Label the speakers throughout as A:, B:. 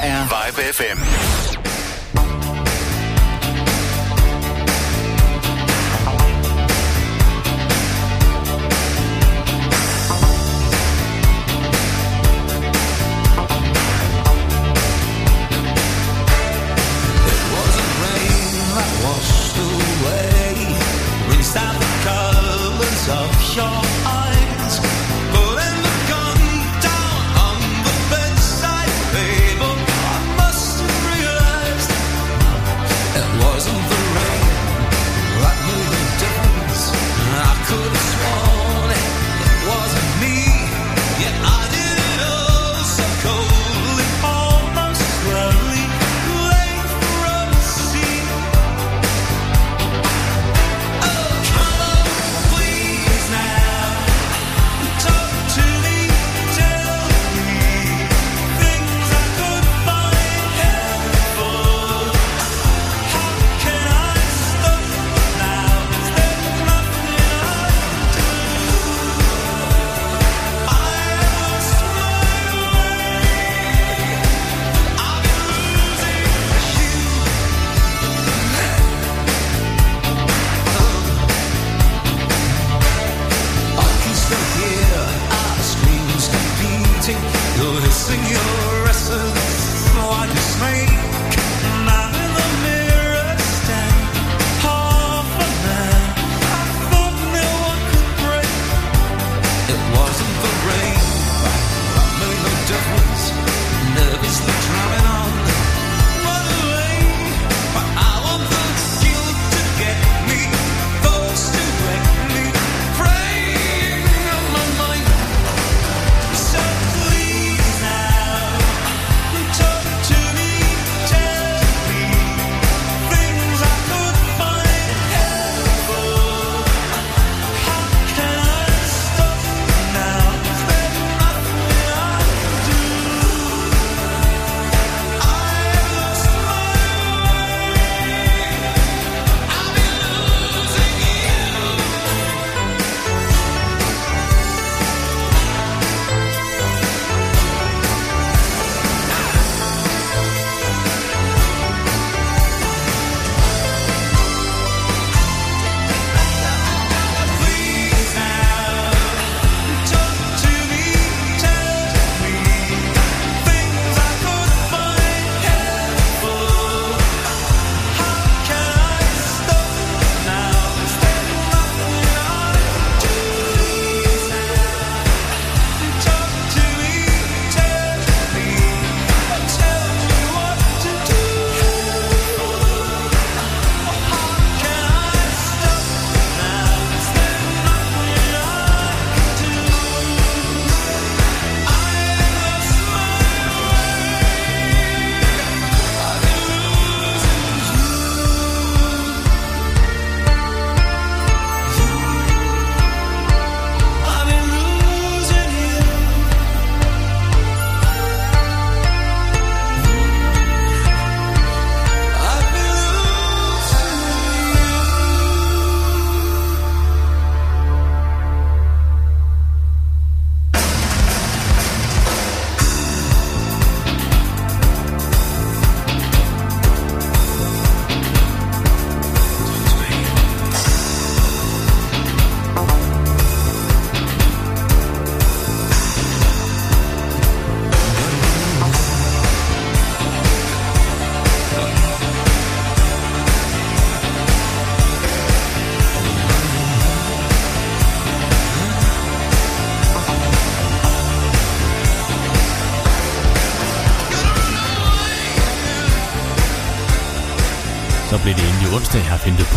A: her er
B: Vibe FM.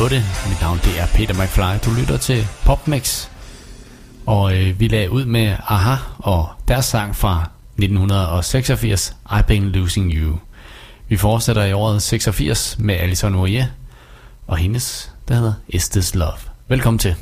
C: 8. Mit navn det er Peter McFly. Du lytter til PopMix. Og øh, vi lagde ud med Aha og deres sang fra 1986, I've Been Losing You. Vi fortsætter i året 86 med Alison Oye og hendes, der hedder Is This Love. Velkommen til.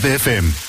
D: FFM.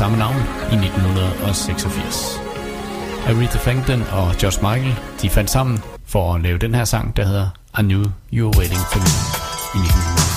D: samme
B: navn i 1986. Aretha Franklin og George Michael de fandt sammen for at lave den her sang, der hedder I Knew You Were Waiting For Me i 1986.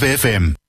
E: Vibe FM.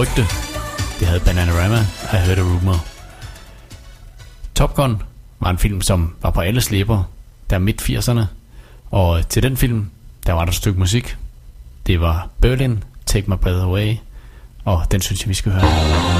B: rygte. Det havde Bananarama, I Heard a Rumor. Top Gun var en film, som var på alle slipper, der midt 80'erne. Og til den film, der var der et stykke musik. Det var Berlin, Take My Breath Away, og den synes jeg, vi skal høre.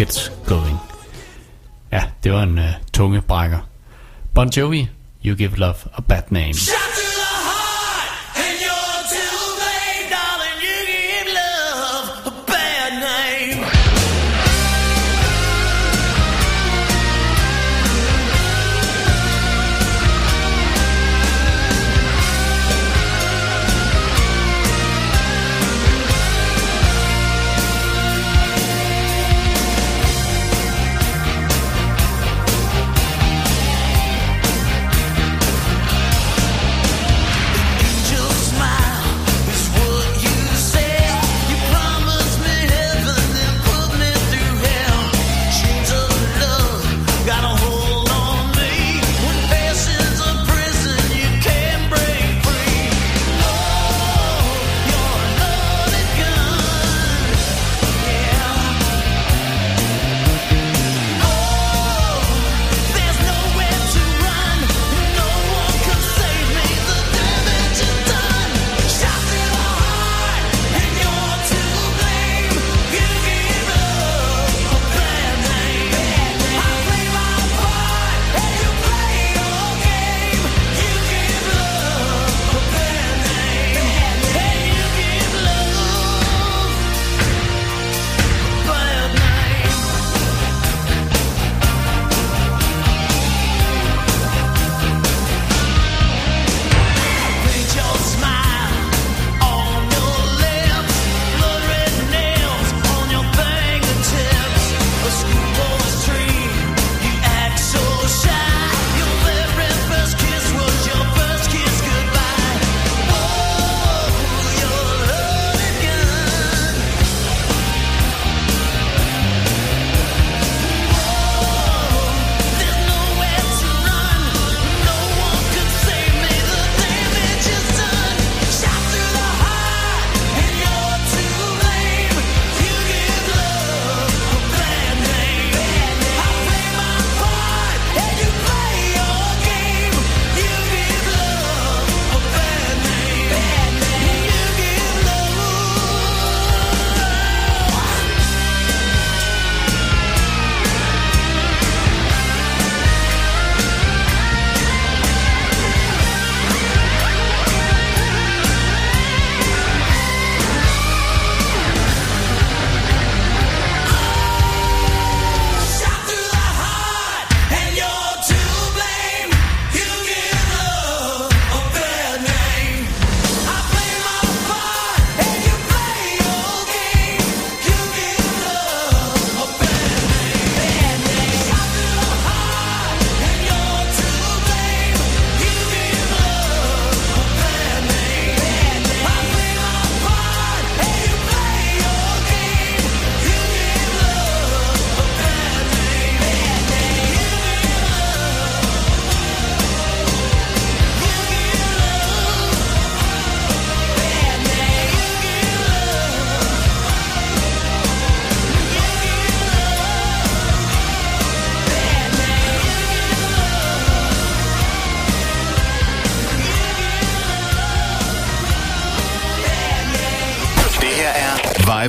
C: Gets Going.
F: Ja, det var en uh, tunge brækker. Bon Jovi, You Give Love a Bad Name.
A: Shut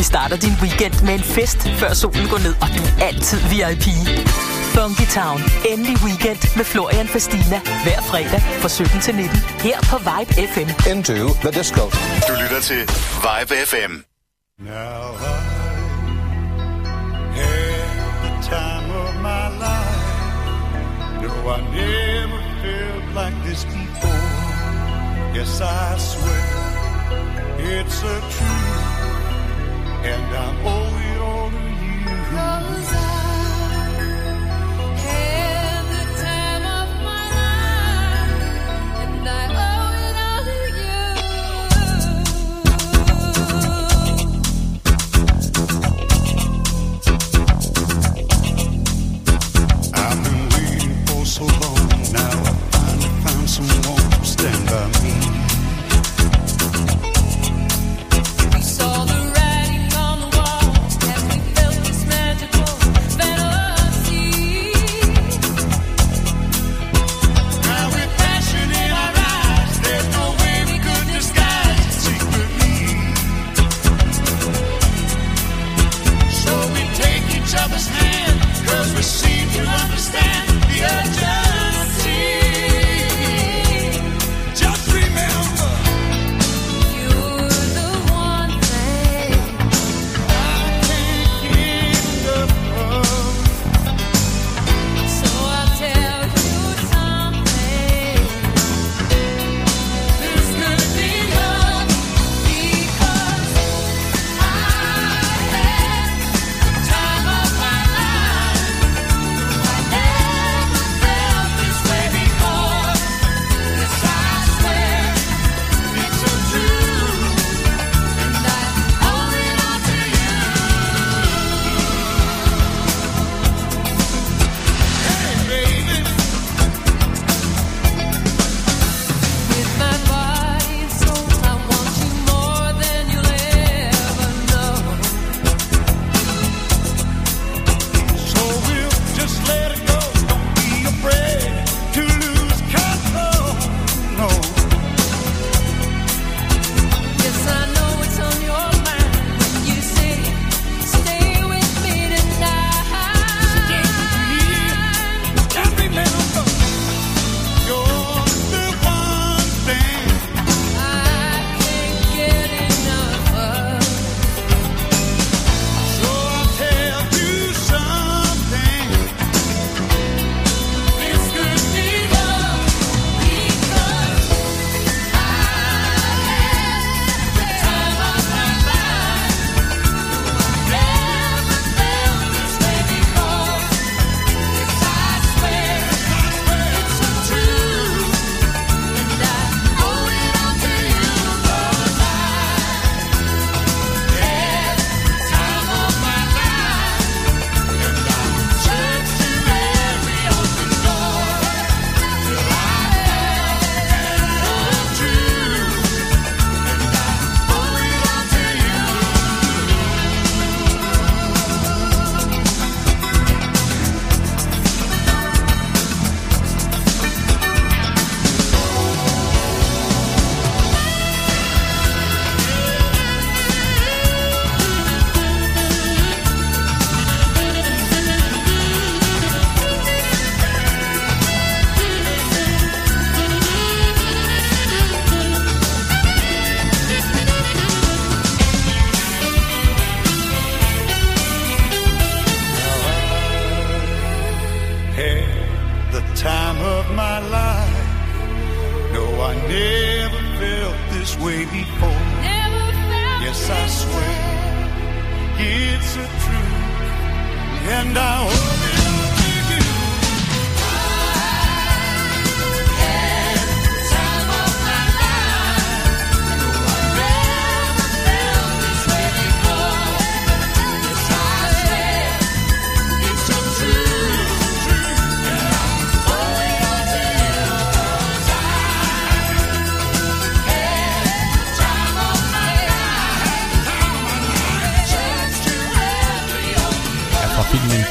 G: Vi starter din weekend med en fest, før solen går ned, og du er altid VIP. Funky Town. Endelig weekend med Florian Fastina. Hver fredag fra 17 til 19. Her på Vibe FM.
H: Into the disco.
A: Du lytter til Vibe FM.
I: Now I had the time of my life. No, I never felt like this before. Yes, I swear it's a truth. and
J: I'm old.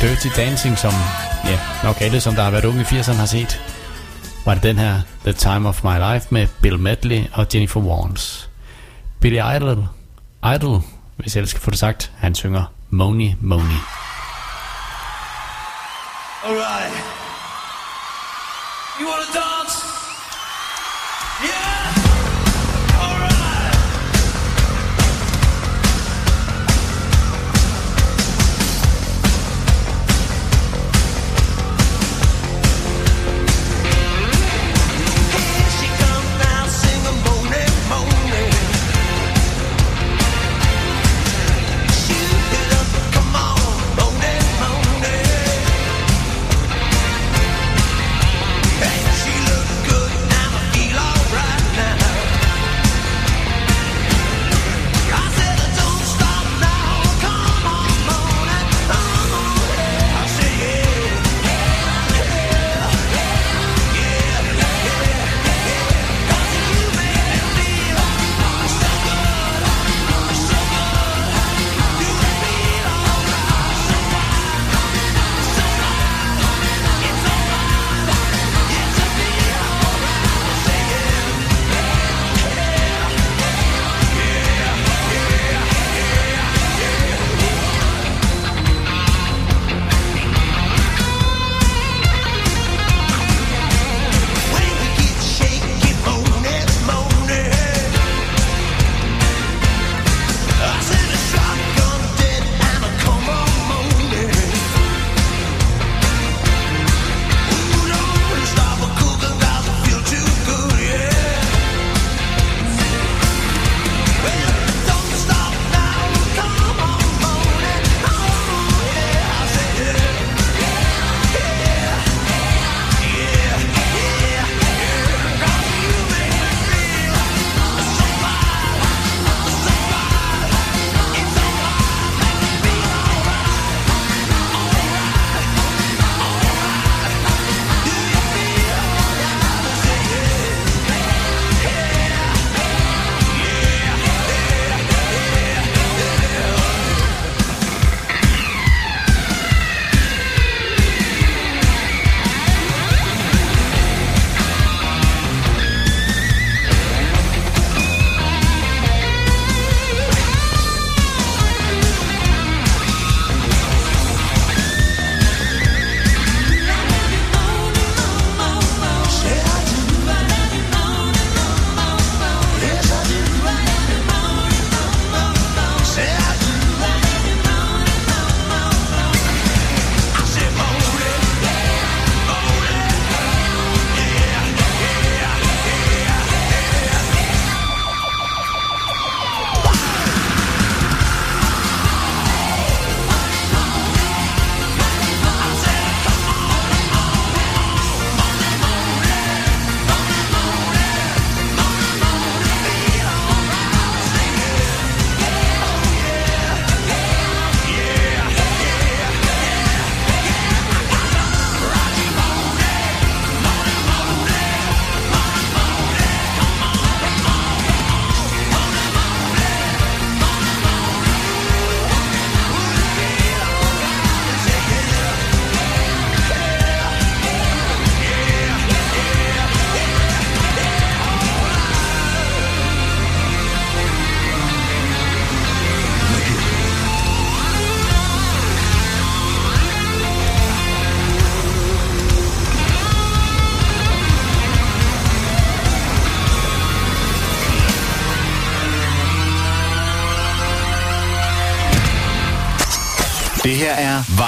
C: Dirty Dancing, som ja, nok alle, som der har været unge i 80'erne, har set, var det den her The Time of My Life med Bill Medley og Jennifer Warnes. Billy Idol, Idol, hvis jeg skal få det sagt, han synger Money Money.
K: Alright. You wanna dance? Yeah!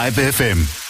A: Vibe FM.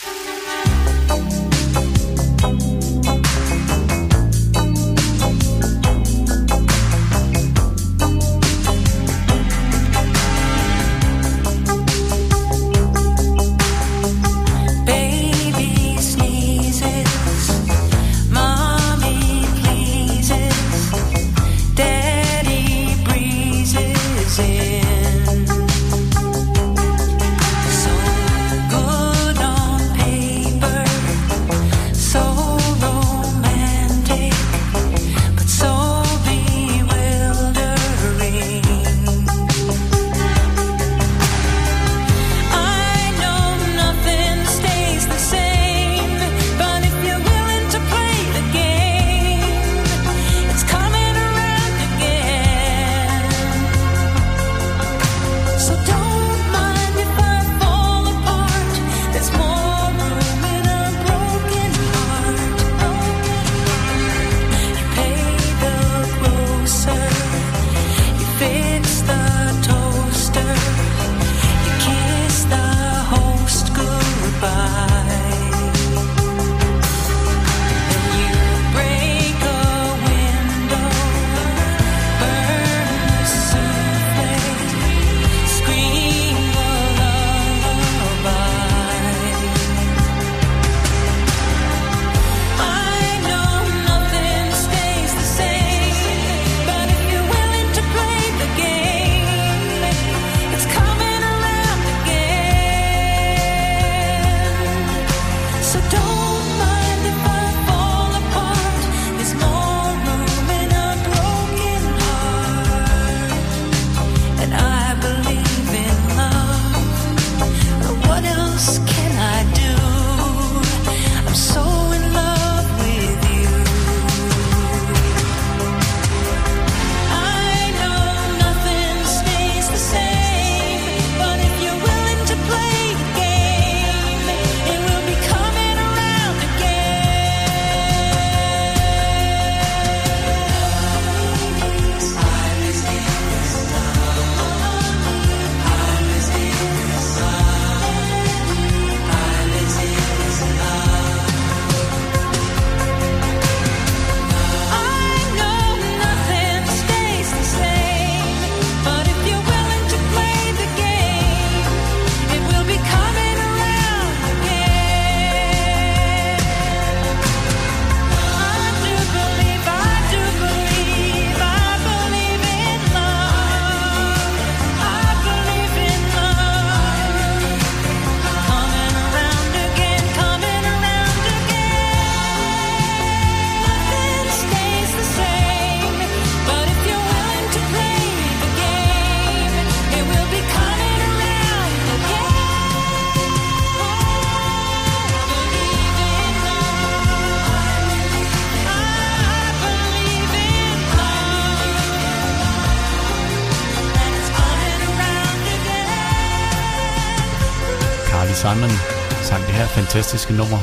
C: Fantastiske nummer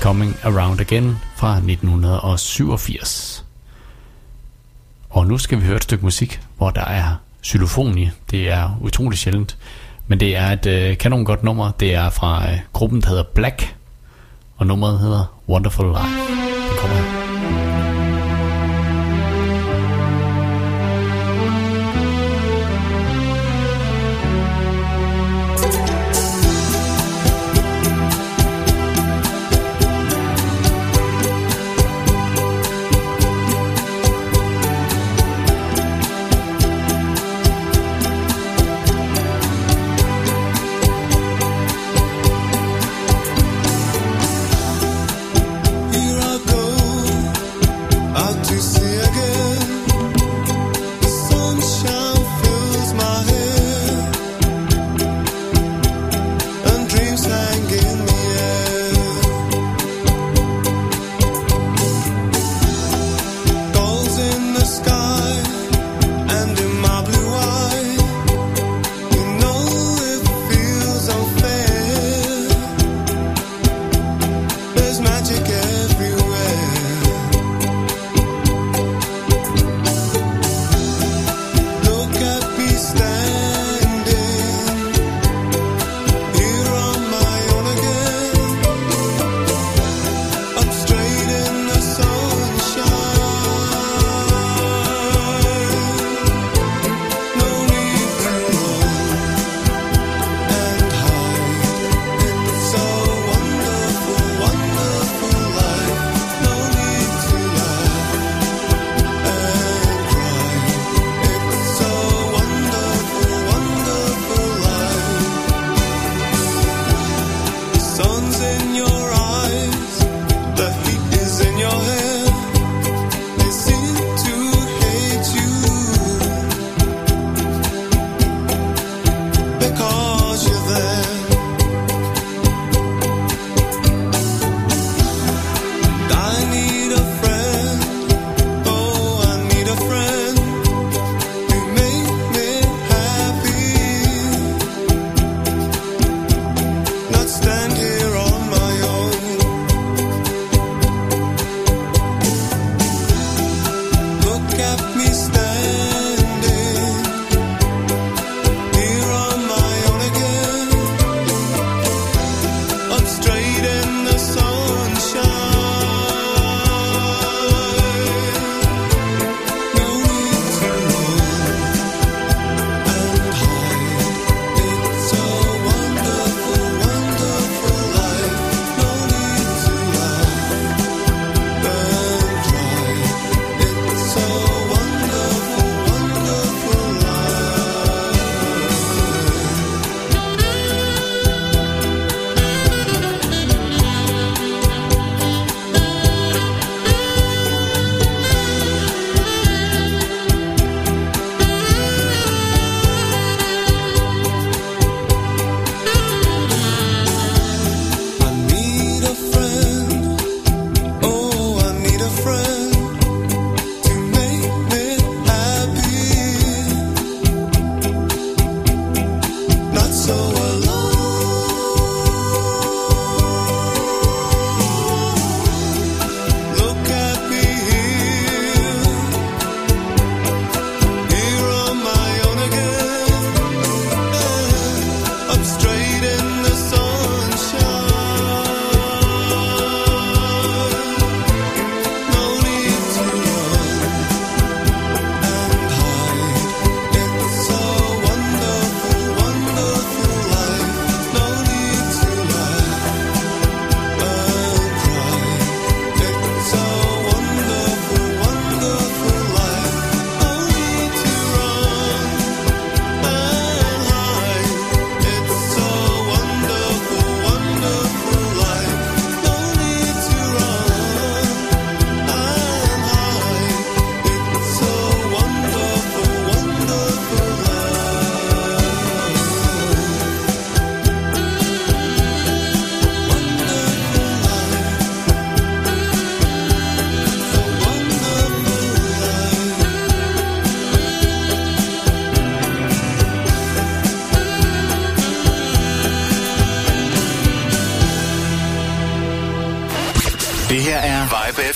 C: Coming Around Again fra 1987. Og nu skal vi høre et stykke musik, hvor der er xylofon i. Det er utrolig sjældent. Men det er et øh, kanon godt nummer. Det er fra øh, gruppen, der hedder Black. Og nummeret hedder Wonderful Life. Det kommer her.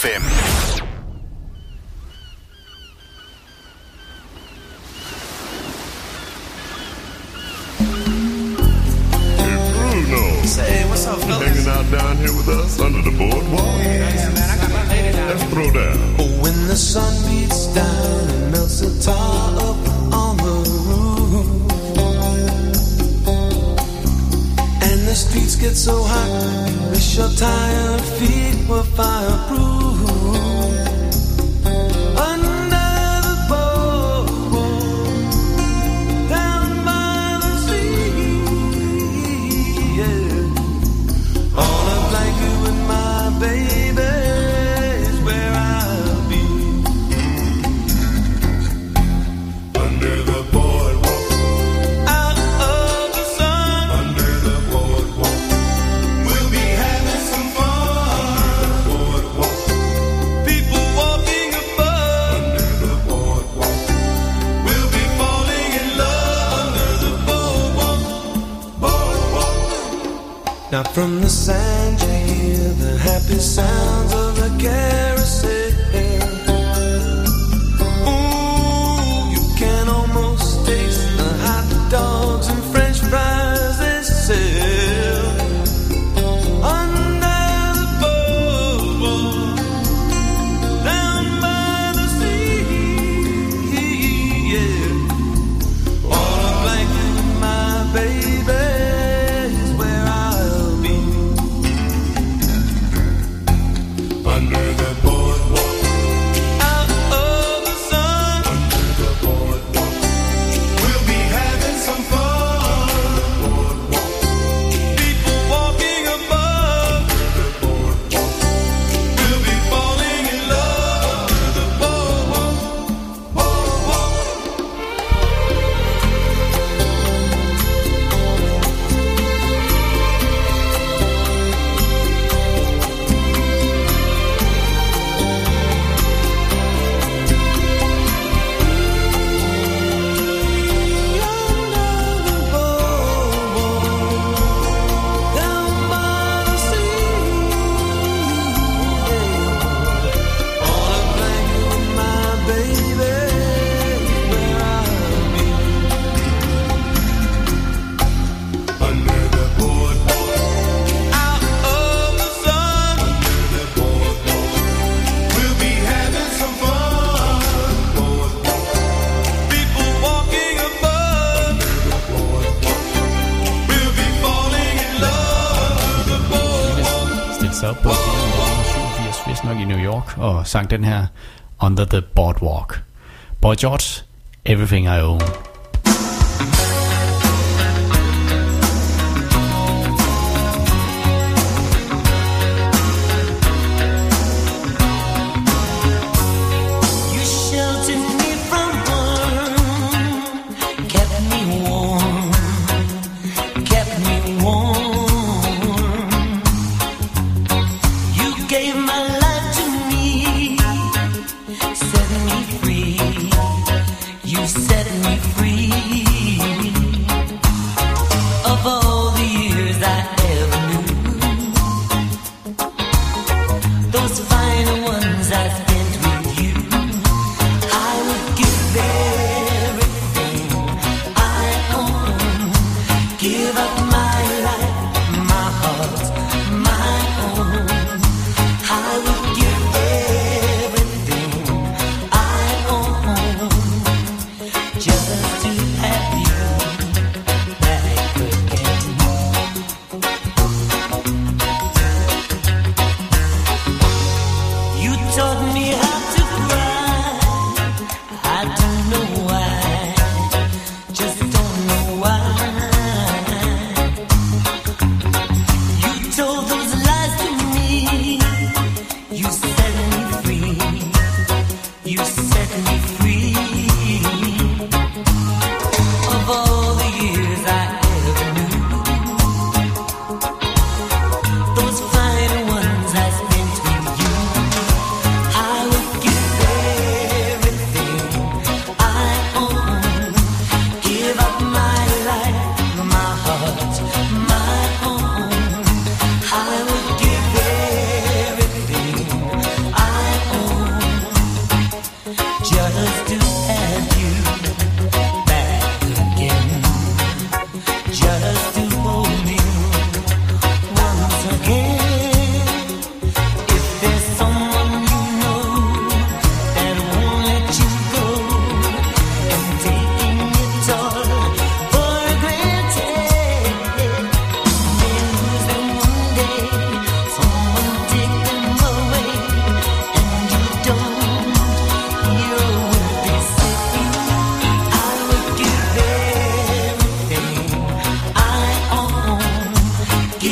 B: FM.
F: sang den her Under the Boardwalk. Boy George, Everything I Own.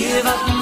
L: give
E: up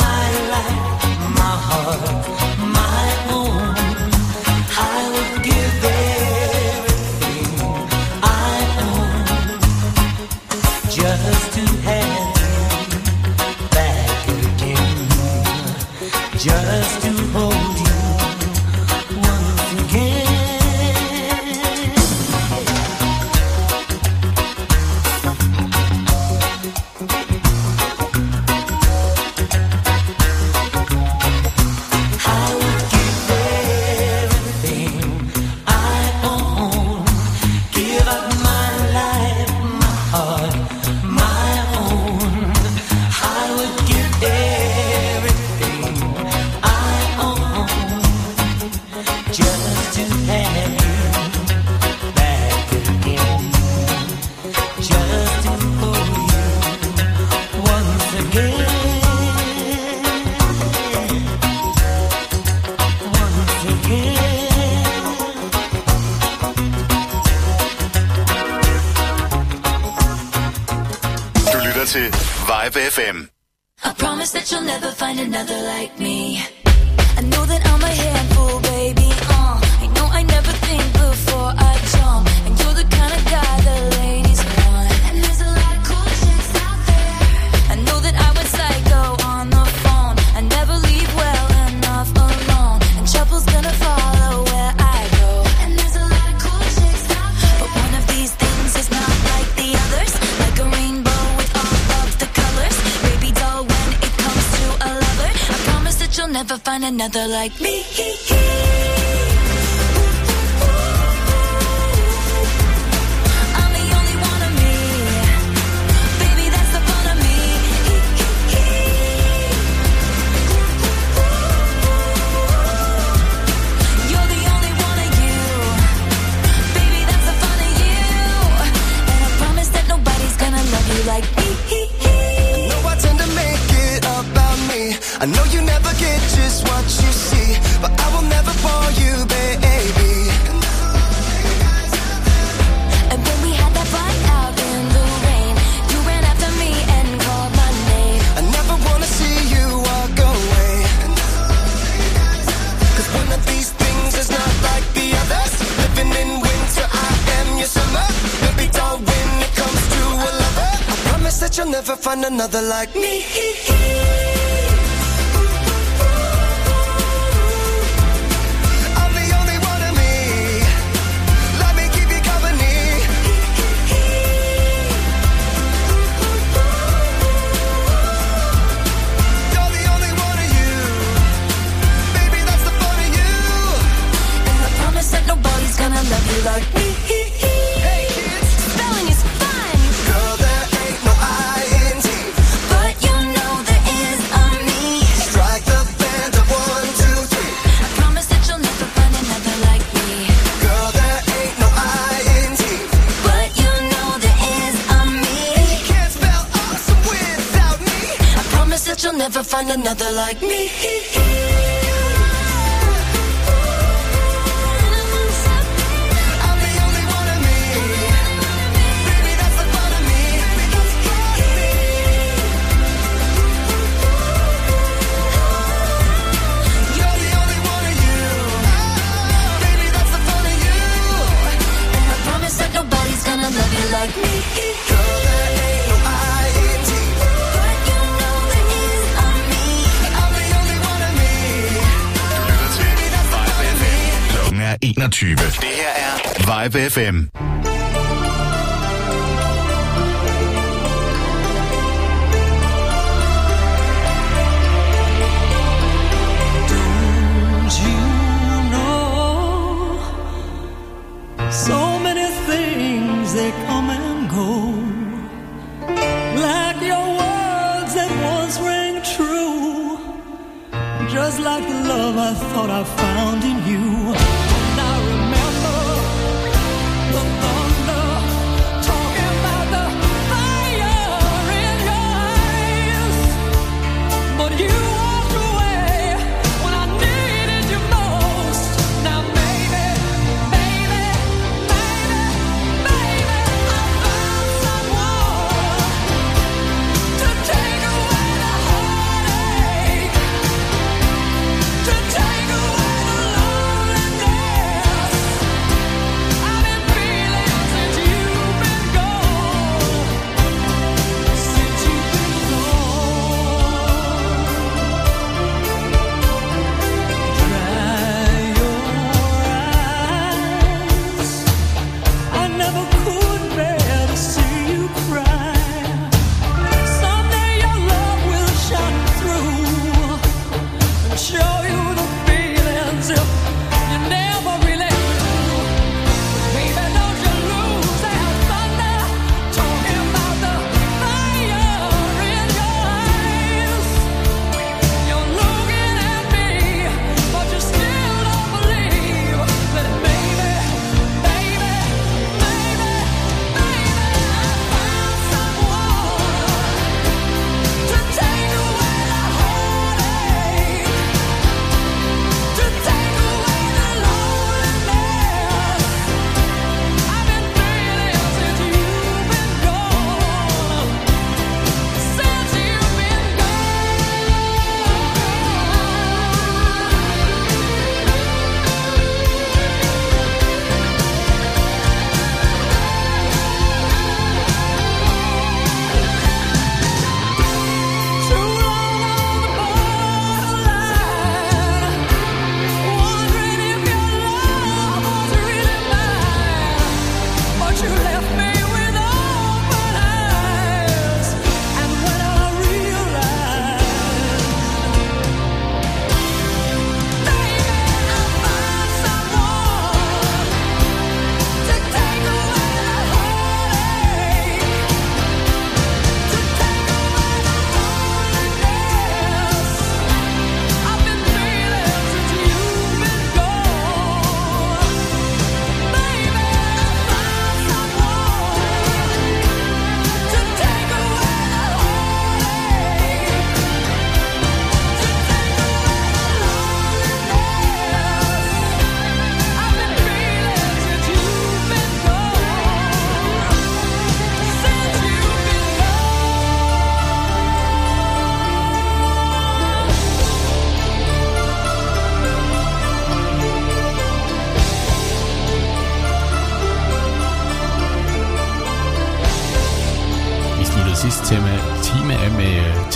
E: Vibe FM.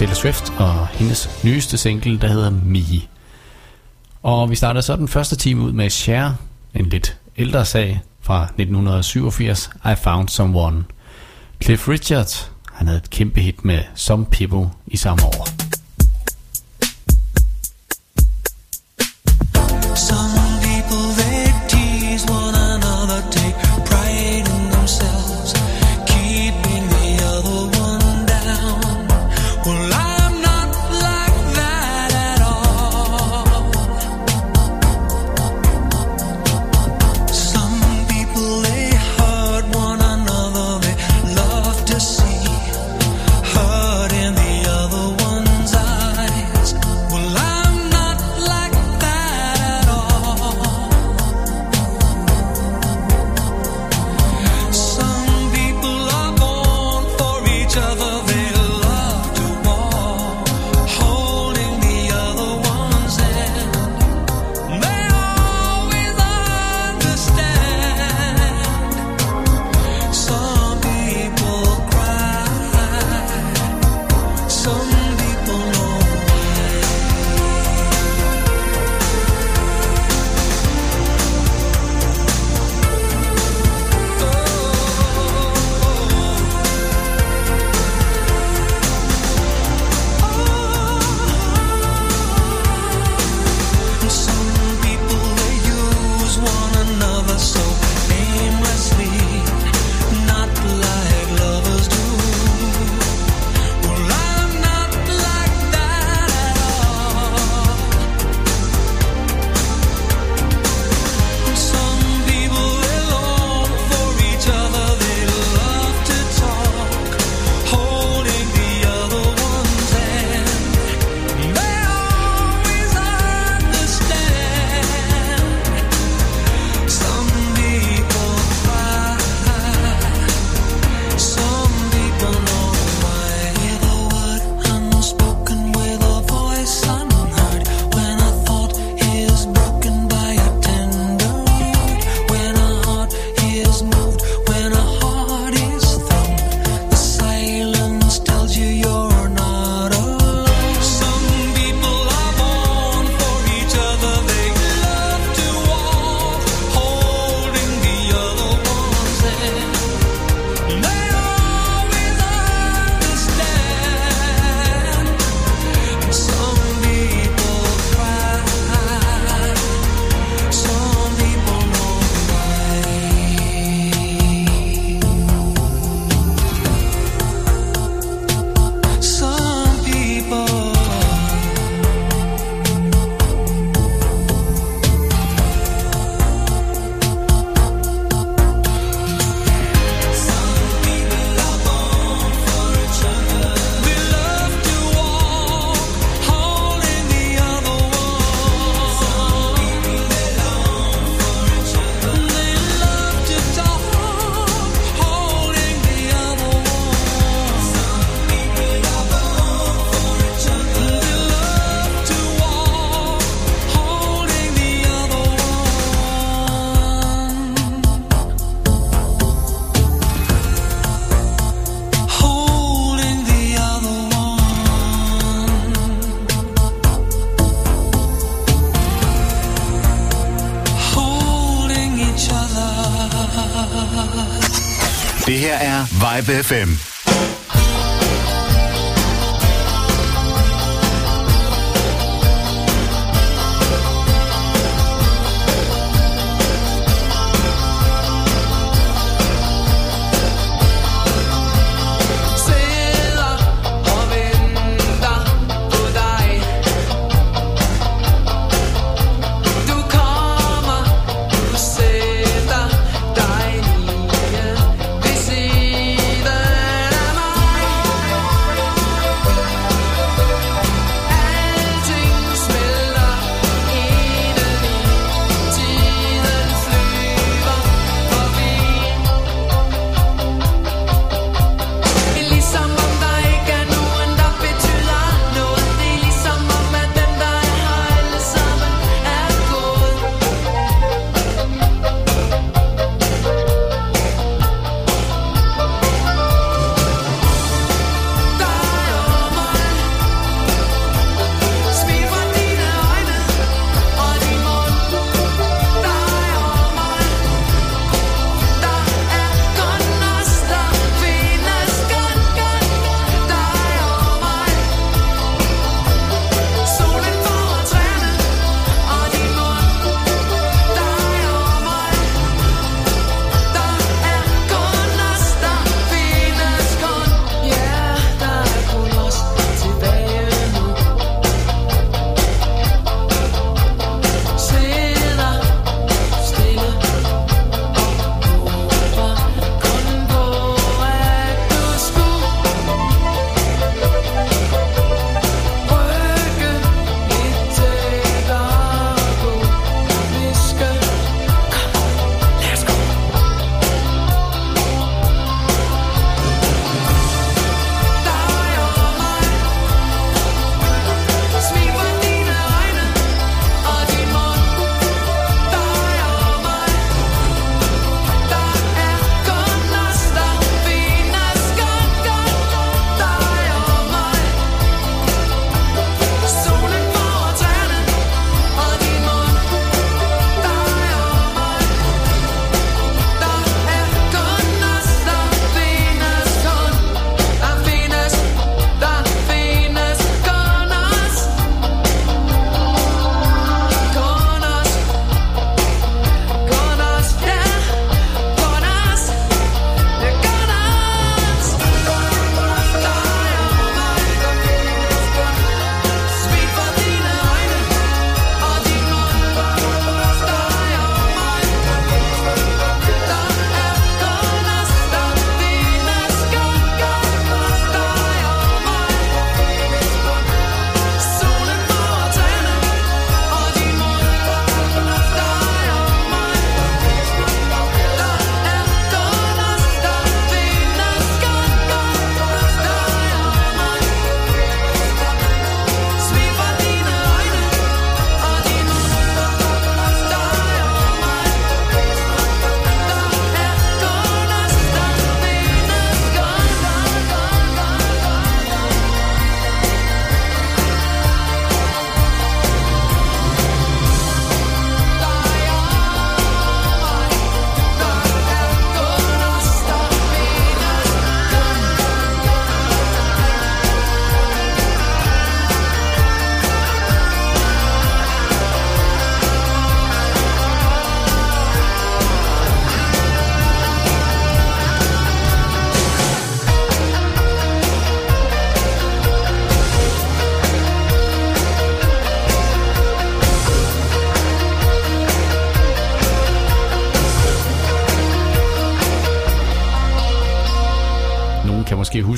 B: Taylor Swift og hendes nyeste single, der hedder Me. Og vi starter så den første time ud med Cher, en lidt ældre sag fra 1987, I Found Someone. Cliff Richard, han havde et kæmpe hit med Some People i samme år.
F: 5FM.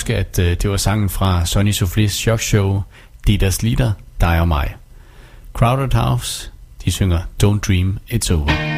F: huske, at øh, det var sangen fra Sonny Soufflé's show, Det er deres leader, dig og mig. Crowded House, de synger Don't Dream It's Over.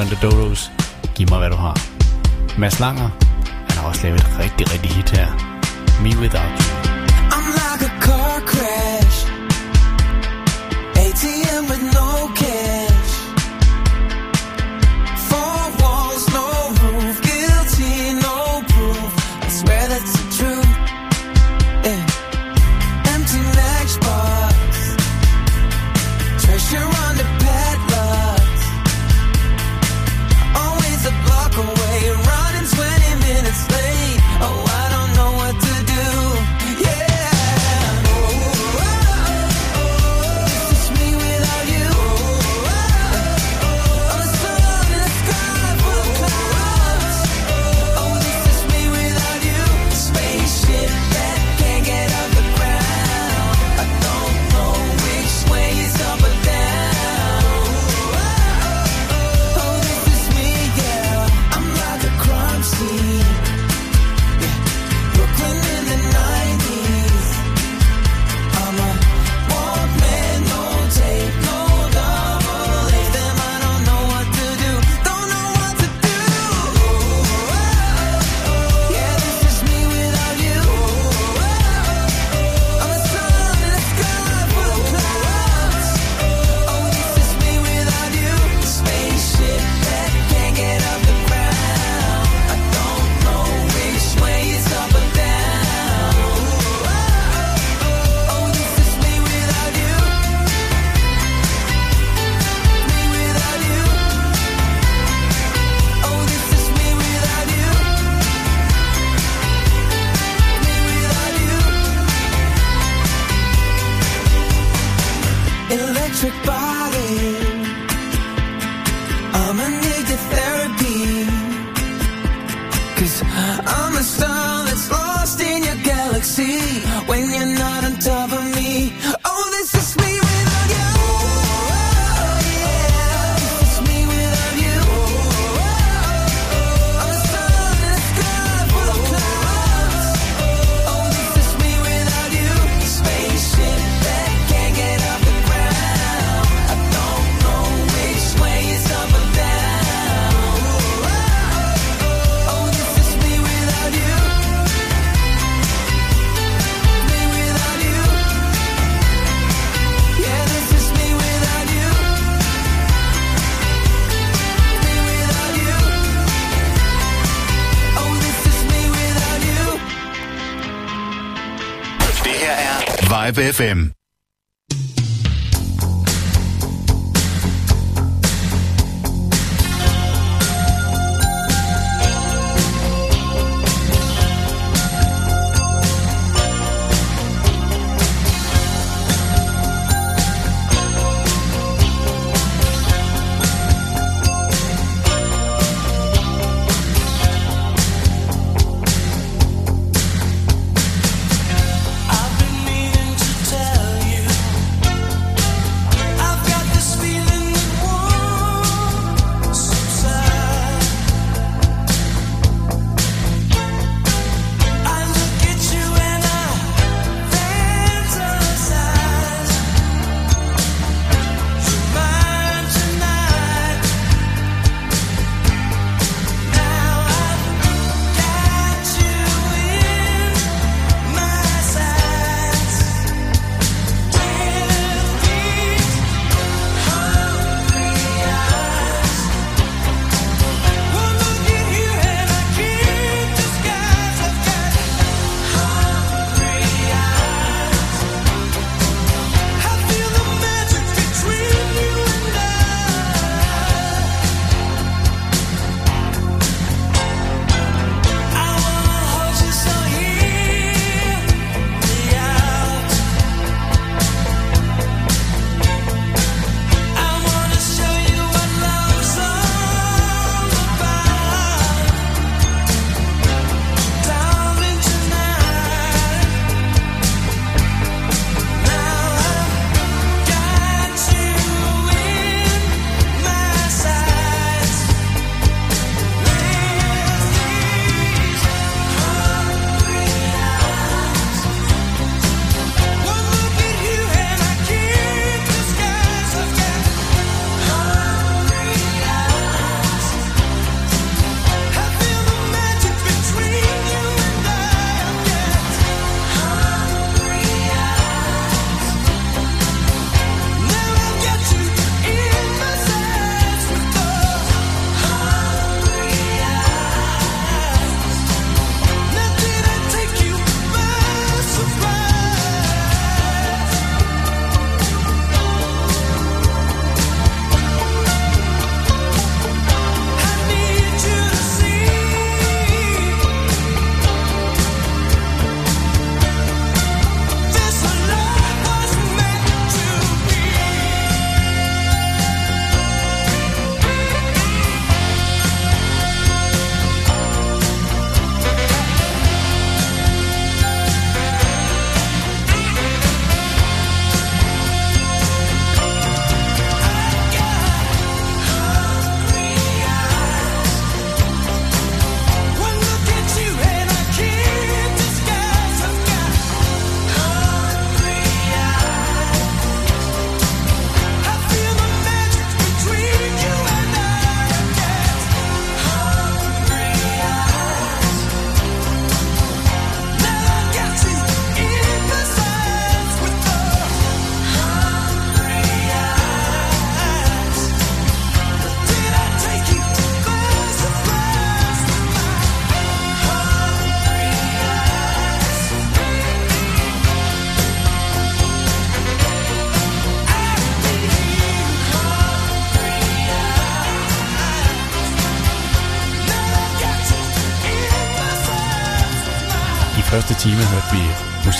M: And the
B: Dodos, Giv mig hvad du har. Mads Langer, han har også lavet et rigtig, rigtig hit her. Me Without
N: Top
E: FM.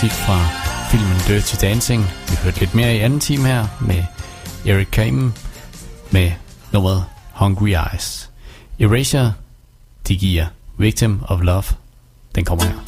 K: Musik fra filmen Dirty Dancing. Vi hørte lidt mere i anden time her med Eric Kamen med nummeret Hungry Eyes. Erasure, de giver Victim of Love. Den kommer her.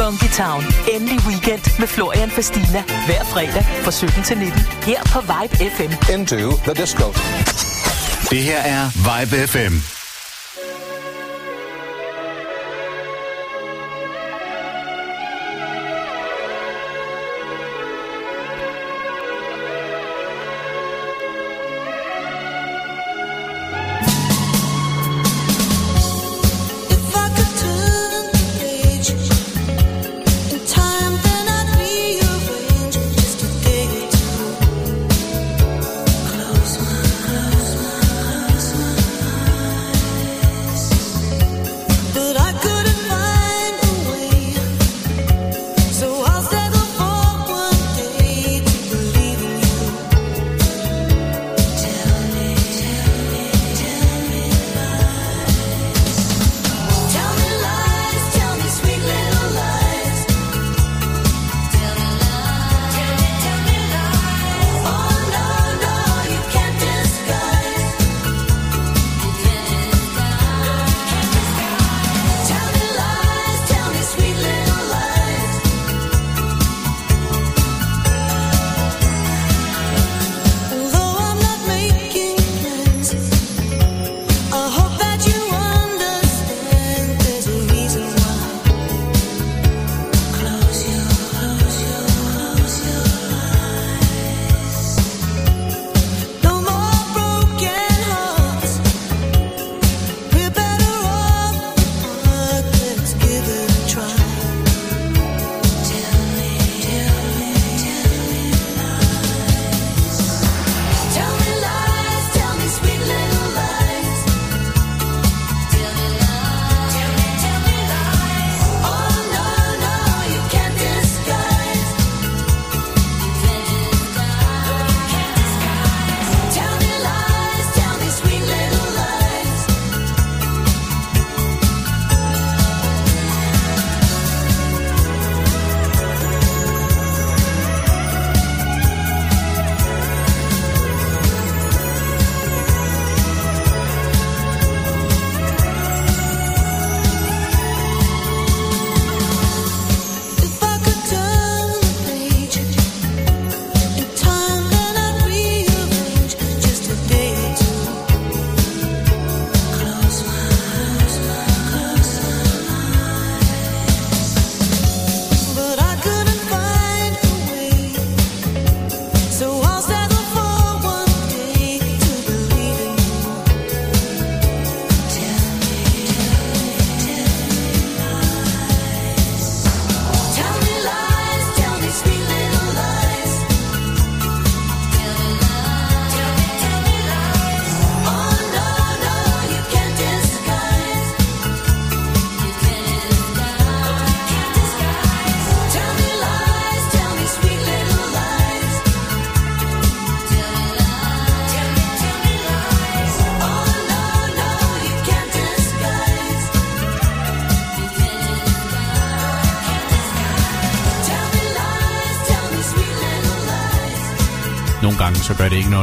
G: Funky Town. Endelig weekend med Florian Fastina. Hver fredag fra 17 til 19. Her på Vibe FM.
H: Into the disco.
A: Det her er Vibe FM.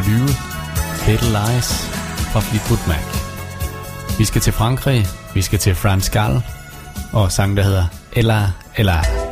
B: 2020, Little Lies fra Fleetwood Mac. Vi skal til Frankrig, vi skal til Frans Gall og sang, der hedder
E: Eller Eller.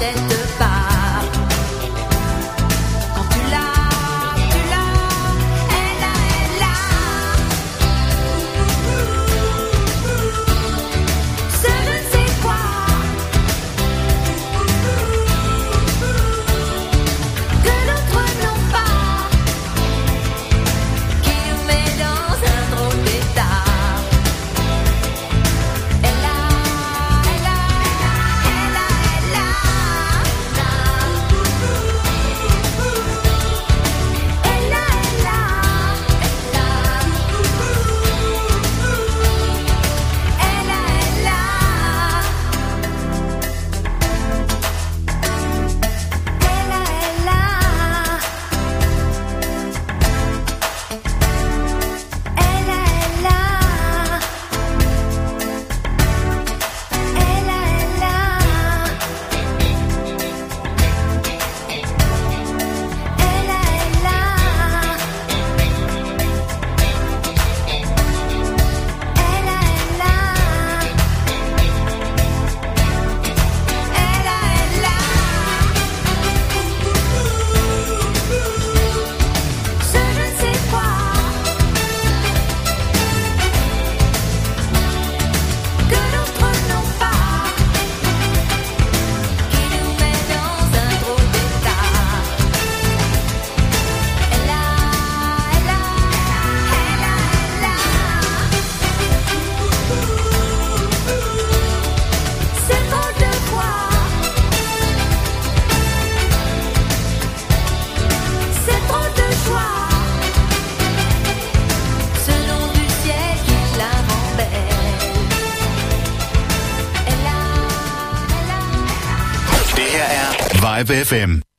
E: said Club FM.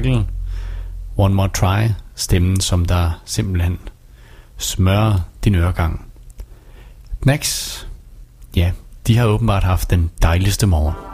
O: Michael One More Try, stemmen som der simpelthen smører din øregang. Max, ja, de har åbenbart haft den dejligste morgen.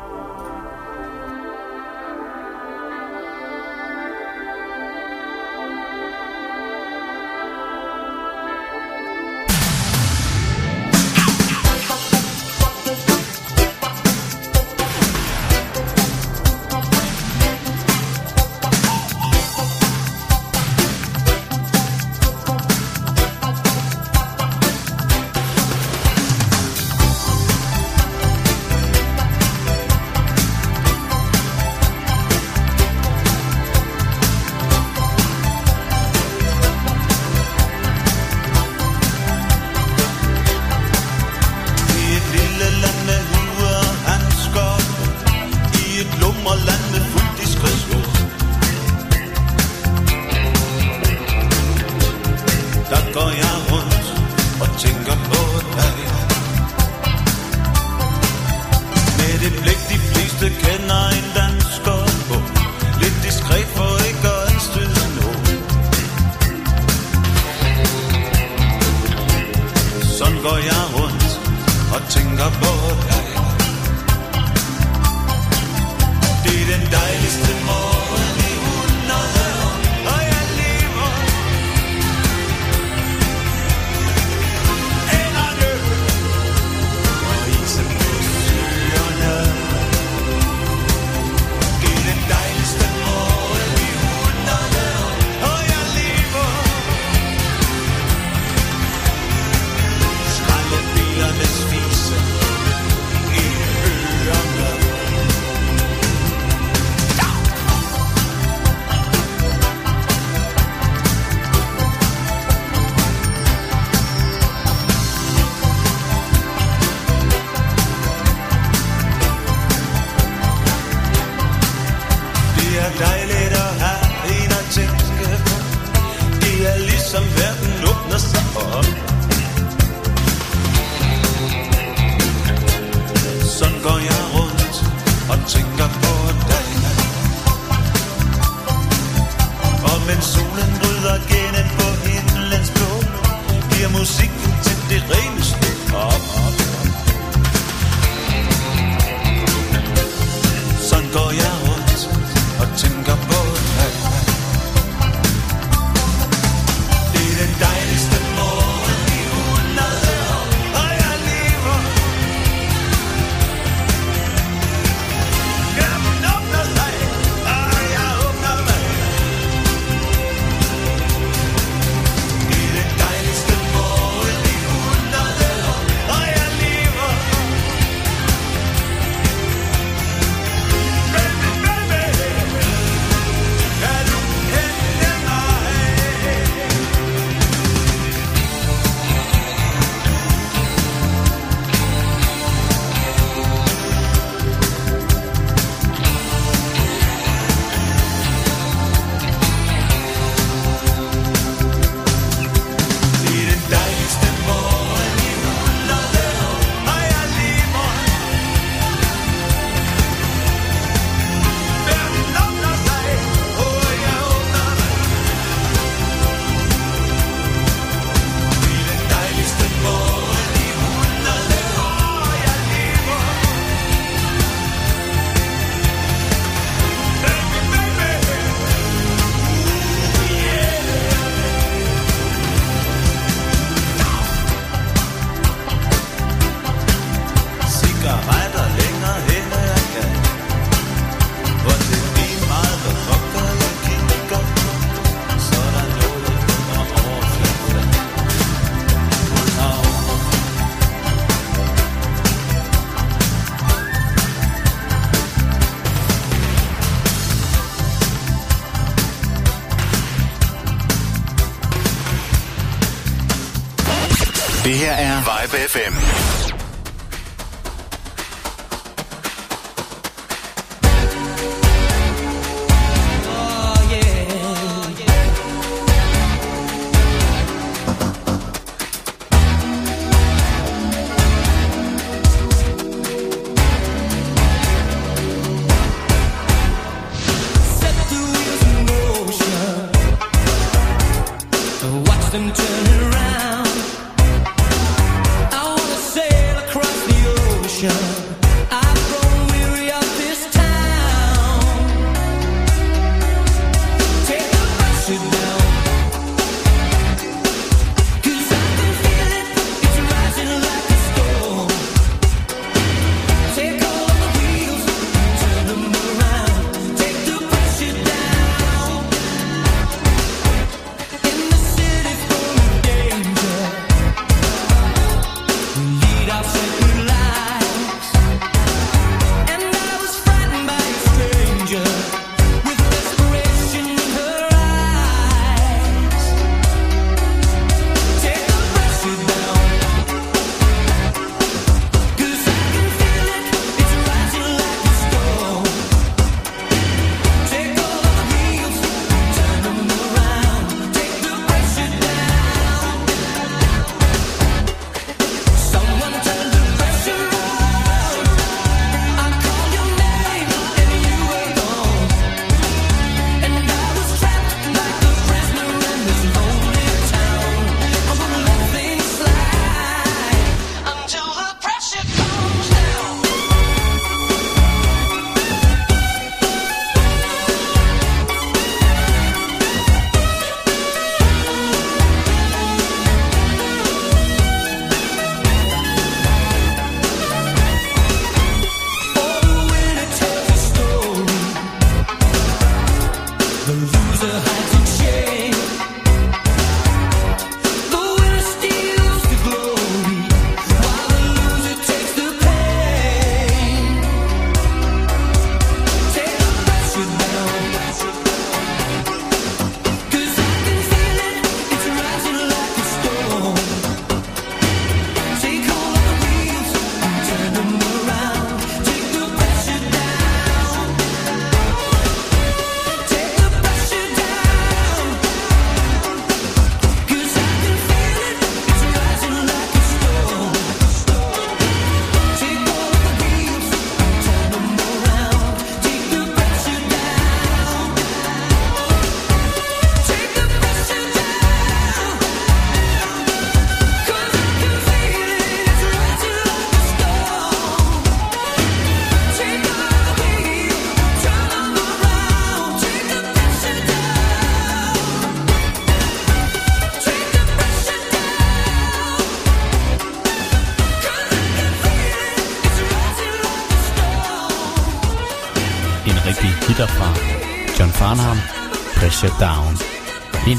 F: Vibe FM.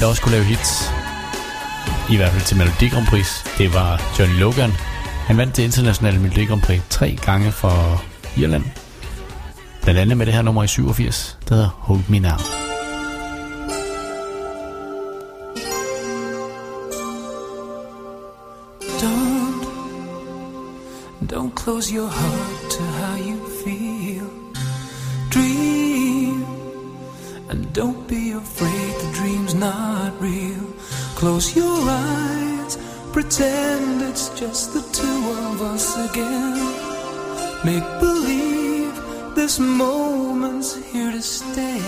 B: der også kunne lave hits, i hvert fald til Melodi Grand Prix, det var Johnny Logan. Han vandt det internationale Melodi Grand Prix tre gange for Irland. Blandt andet med det her nummer i 87, der hedder Hold Me Now.
N: Don't, don't close your heart to how you feel. Dream, and don't be Close your eyes, pretend it's just the two of us again. Make believe this moment's here to stay.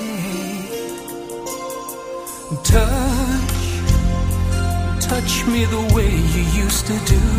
N: Touch, touch me the way you used to do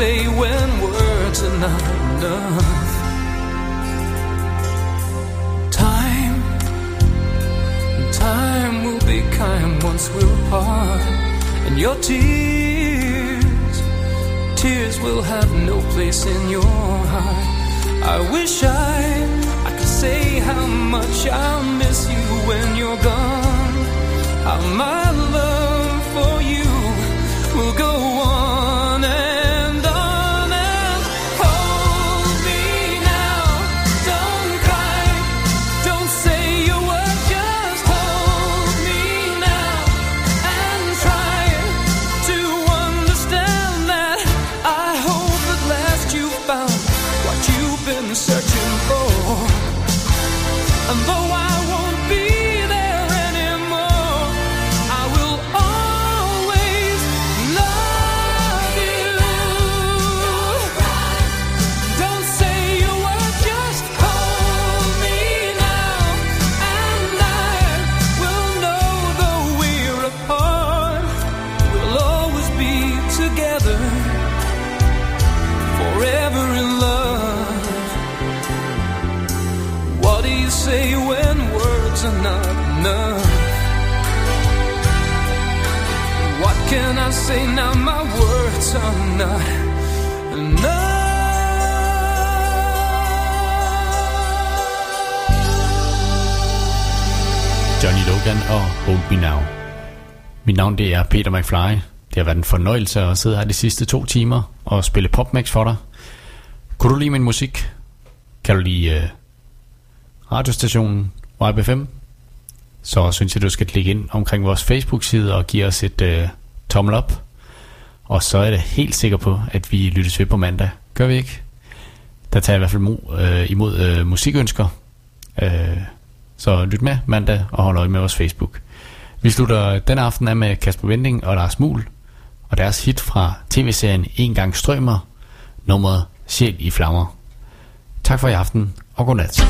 N: say when words are not enough? Time, time will be kind once we're apart, and your tears, tears will have no place in your heart. I wish I, I could say how much I miss you when you're gone, how my love for you will go on
C: Peter McFly. Det har været en fornøjelse at sidde her de sidste to timer og spille PopMax for dig. Kunne du lide min musik? Kan du lide uh, radiostationen YB5? Så synes jeg, du skal klikke ind omkring vores Facebook-side og give os et øh, uh, tommel op. Og så er jeg helt sikker på, at vi lyttes ved på mandag. Gør vi ikke? Der tager jeg i hvert fald mo- øh, imod øh, musikønsker. Øh, så lyt med mandag og hold øje med vores Facebook. Vi slutter den aften af med Kasper Vending og Lars Mul og deres hit fra tv-serien En gang strømmer, nummeret Sjæl i flammer. Tak for i aften og godnat.